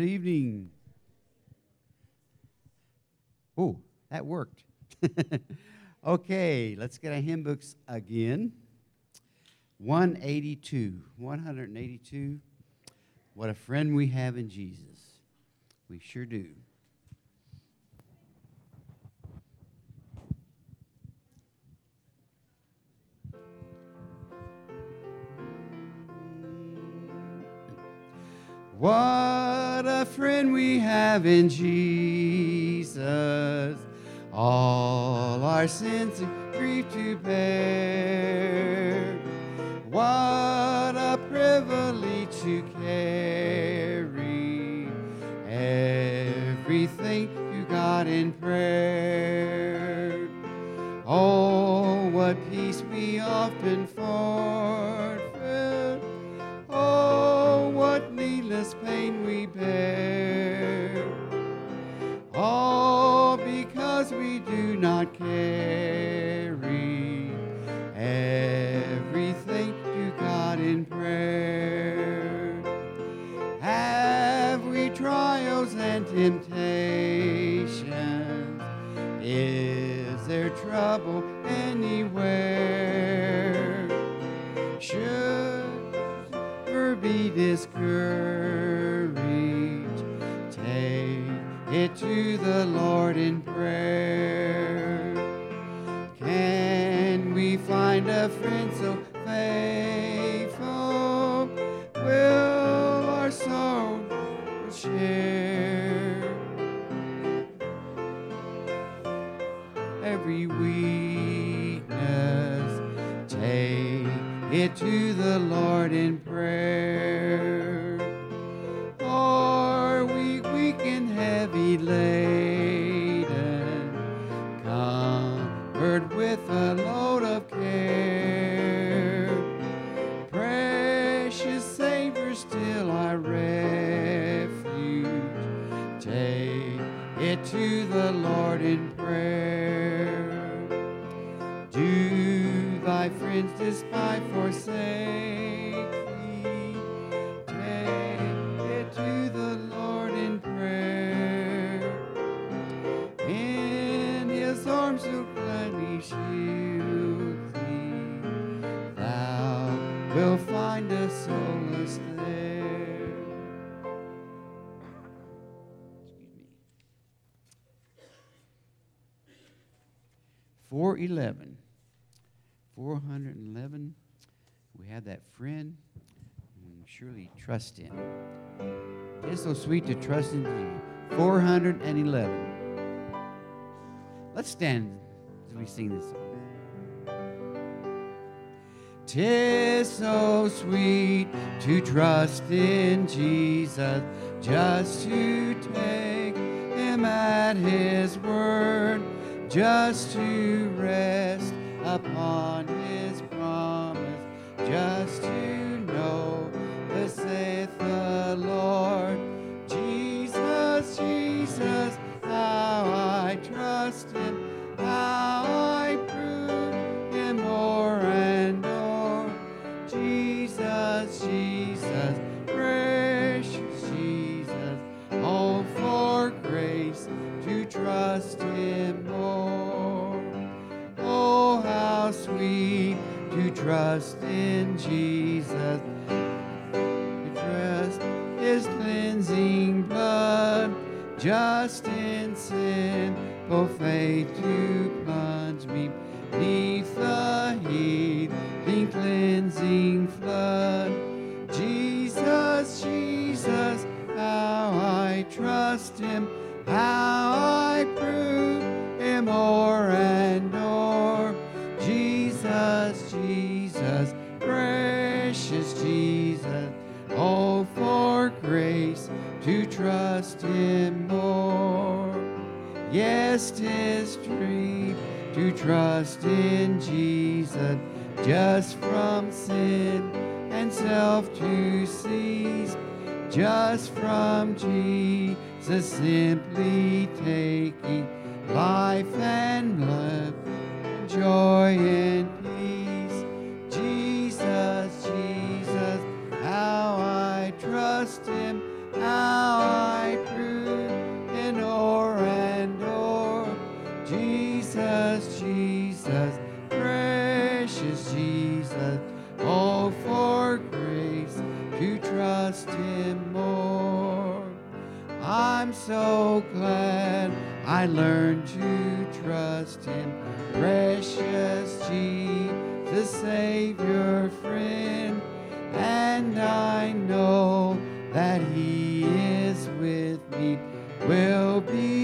Good evening. Oh, that worked. okay, let's get our hymn books again. 182. 182. What a friend we have in Jesus. We sure do. What a friend we have in Jesus, all our sins and grief to bear. What a privilege to carry everything to God in prayer. Oh, what peace we often forfeit. Discouraged, take it to the Lord in prayer. Can we find a friend so faithful? Will our sorrow share? Every weakness, take it to the Lord in prayer. Are we weak and heavy laden, covered with a load of care? Precious Savior, still our refuge. Take it to the Lord in prayer. Thy friends despise, forsake thee? Take it to the Lord in prayer. In his arms will gladly shield thee. Thou wilt find a solace there. Excuse me. 411. 411. We have that friend. We surely trust him. It's so sweet to trust in Jesus. 411. Let's stand as we sing this song. Tis so sweet to trust in Jesus, just to take him at his word, just to rest upon his promise, just to know the saith the Lord. Jesus, Jesus, how I trust him, how I prove him more and more. Jesus, Jesus, cleansing flood. Jesus, Jesus, how I trust him, how I prove him o'er and o'er. Jesus, Jesus, precious Jesus, oh, for grace to trust him more. Yes, 'tis to trust in Jesus, just from sin and self to cease, just from Jesus simply taking life and blood, joy and peace. Jesus, Jesus, how I trust him, how I Jesus, Jesus, precious Jesus, all for grace to trust Him more. I'm so glad I learned to trust Him, precious Jesus, Savior, friend, and I know that He is with me, will be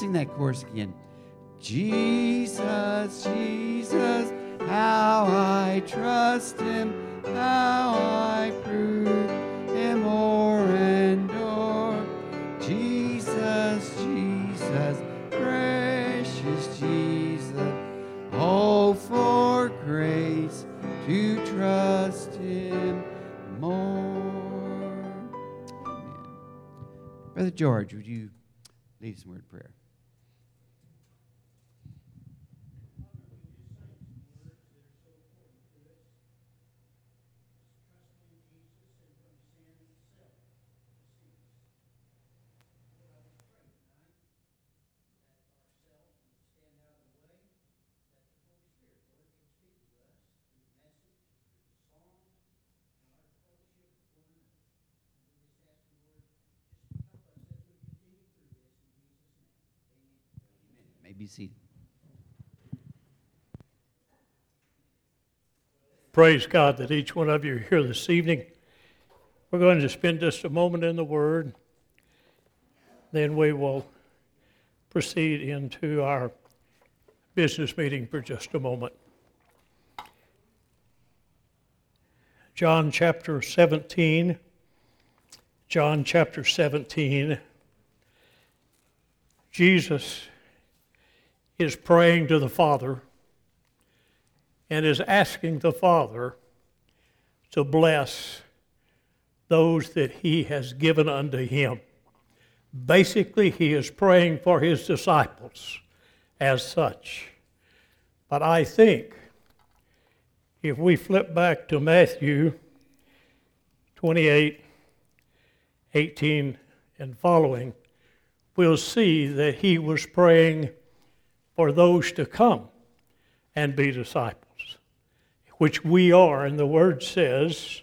sing that chorus again. Jesus, Jesus, how I trust Him, how I prove Him o'er and o'er. Jesus, Jesus, precious Jesus, oh, for grace to trust Him more. Amen. Brother George, would you lead us in word of prayer? Be seated. Praise God that each one of you are here this evening. We're going to spend just a moment in the Word, then we will proceed into our business meeting for just a moment. John chapter 17. John chapter 17. Jesus is praying to the Father and is asking the Father to bless those that he has given unto him. Basically, he is praying for his disciples as such. But I think if we flip back to Matthew 28 18 and following, we'll see that he was praying for those to come and be disciples, which we are. And the word says,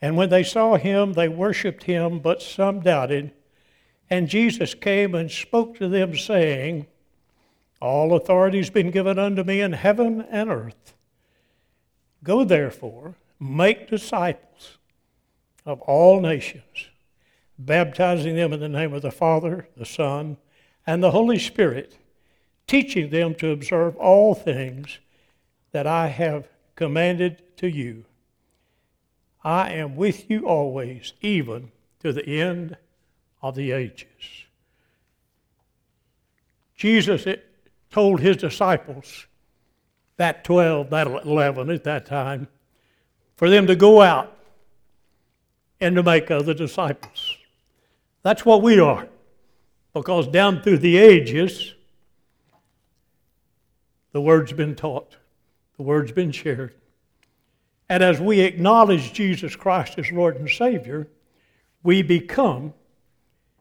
And when they saw him, they worshiped him, but some doubted. And Jesus came and spoke to them, saying, All authority has been given unto me in heaven and earth. Go therefore, make disciples of all nations, baptizing them in the name of the Father, the Son, and the Holy Spirit, teaching them to observe all things that I have commanded to you. I am with you always, even to the end of the ages. Jesus told his disciples, that 12, that 11 at that time, for them to go out and to make other disciples. That's what we are. Because down through the ages, the word's been taught, the word's been shared. And as we acknowledge Jesus Christ as Lord and Savior, we become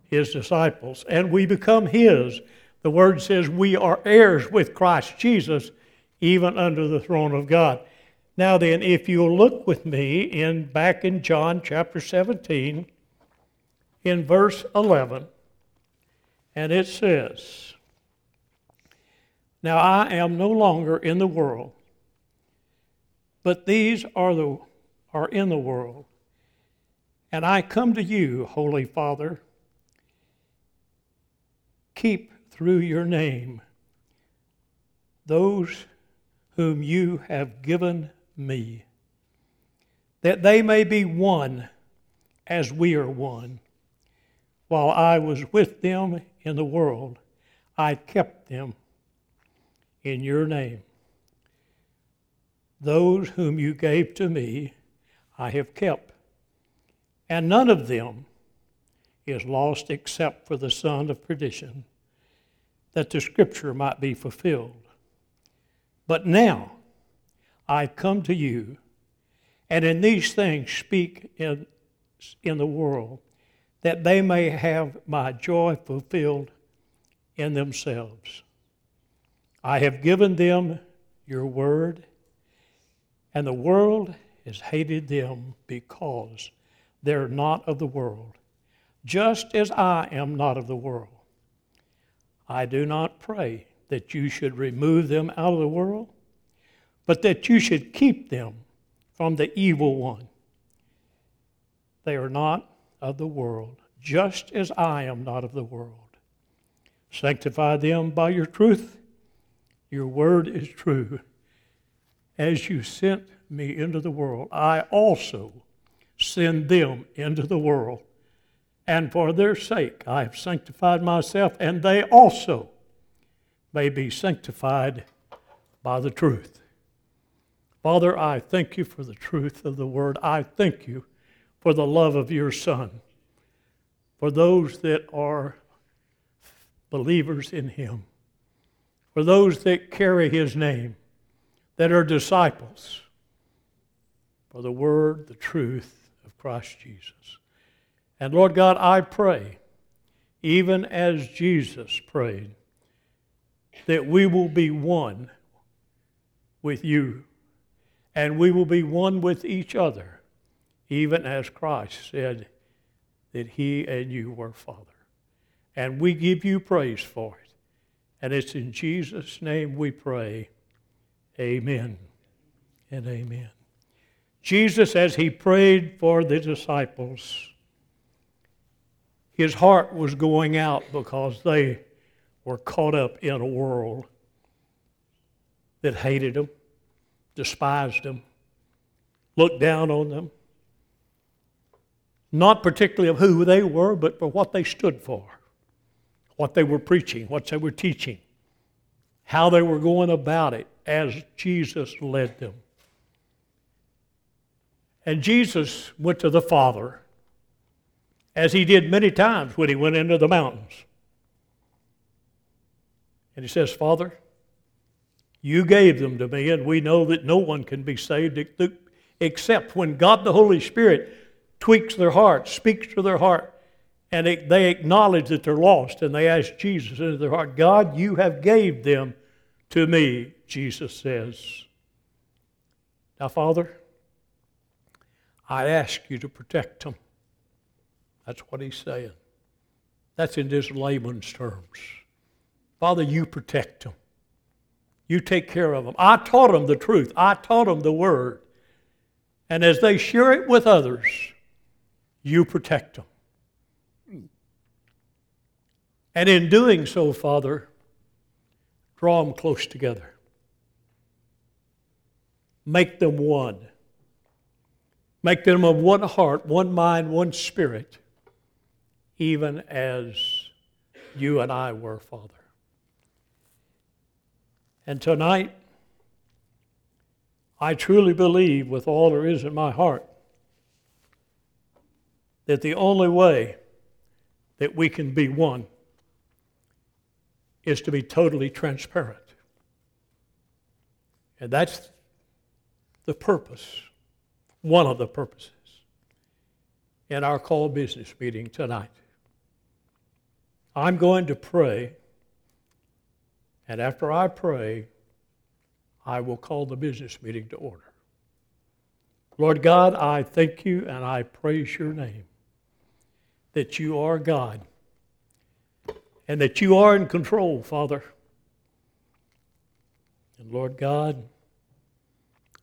His disciples and we become His. The word says we are heirs with Christ Jesus, even under the throne of God. Now then, if you'll look with me in back in John chapter 17, in verse 11, and it says, Now I am no longer in the world, but these are, the, are in the world. And I come to you, Holy Father. Keep through your name those whom you have given me, that they may be one as we are one. While I was with them in the world, I kept them in your name. Those whom you gave to me, I have kept, and none of them is lost except for the son of perdition, that the scripture might be fulfilled. But now I come to you, and in these things speak in, in the world, that they may have my joy fulfilled in themselves. I have given them your word, and the world has hated them because they're not of the world, just as I am not of the world. I do not pray that you should remove them out of the world, but that you should keep them from the evil one. They are not of the world, just as I am not of the world. Sanctify them by your truth. Your word is true. As you sent me into the world, I also send them into the world. And for their sake I have sanctified myself, and they also may be sanctified by the truth. Father, I thank you for the truth of the word. I thank you for the love of your Son, for those that are believers in him, for those that carry his name, that are disciples, for the word, the truth of Christ Jesus. And Lord God, I pray, even as Jesus prayed, that we will be one with you and we will be one with each other, even as Christ said that he and you were Father. And we give you praise for it. And it's in Jesus' name we pray. Amen and amen. Jesus, as he prayed for the disciples, his heart was going out because they were caught up in a world that hated them, despised them, looked down on them, not particularly of who they were, but for what they stood for, what they were preaching, what they were teaching, how they were going about it as Jesus led them. And Jesus went to the Father, as he did many times when he went into the mountains. And he says, Father, you gave them to me, and we know that no one can be saved except when God the Holy Spirit tweaks their heart, speaks to their heart, and it, they acknowledge that they're lost, and they ask Jesus into their heart, God, you have gave them to me, Jesus says. Now, Father, I ask you to protect them. That's what he's saying. That's in this layman's terms. Father, you protect them. You take care of them. I taught them the truth. I taught them the word. And as they share it with others, you protect them. And in doing so, Father, draw them close together. Make them one. Make them of one heart, one mind, one spirit, even as you and I were, Father. And tonight, I truly believe with all there is in my heart that the only way that we can be one is to be totally transparent. And that's the purpose, one of the purposes, in our call business meeting tonight. I'm going to pray, and after I pray, I will call the business meeting to order. Lord God, I thank you and I praise your name that you are God and that you are in control, Father. And Lord God,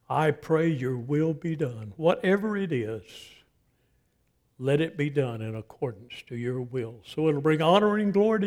I pray your will be done. Whatever it is, let it be done in accordance to your will. So it'll bring honor and glory to you.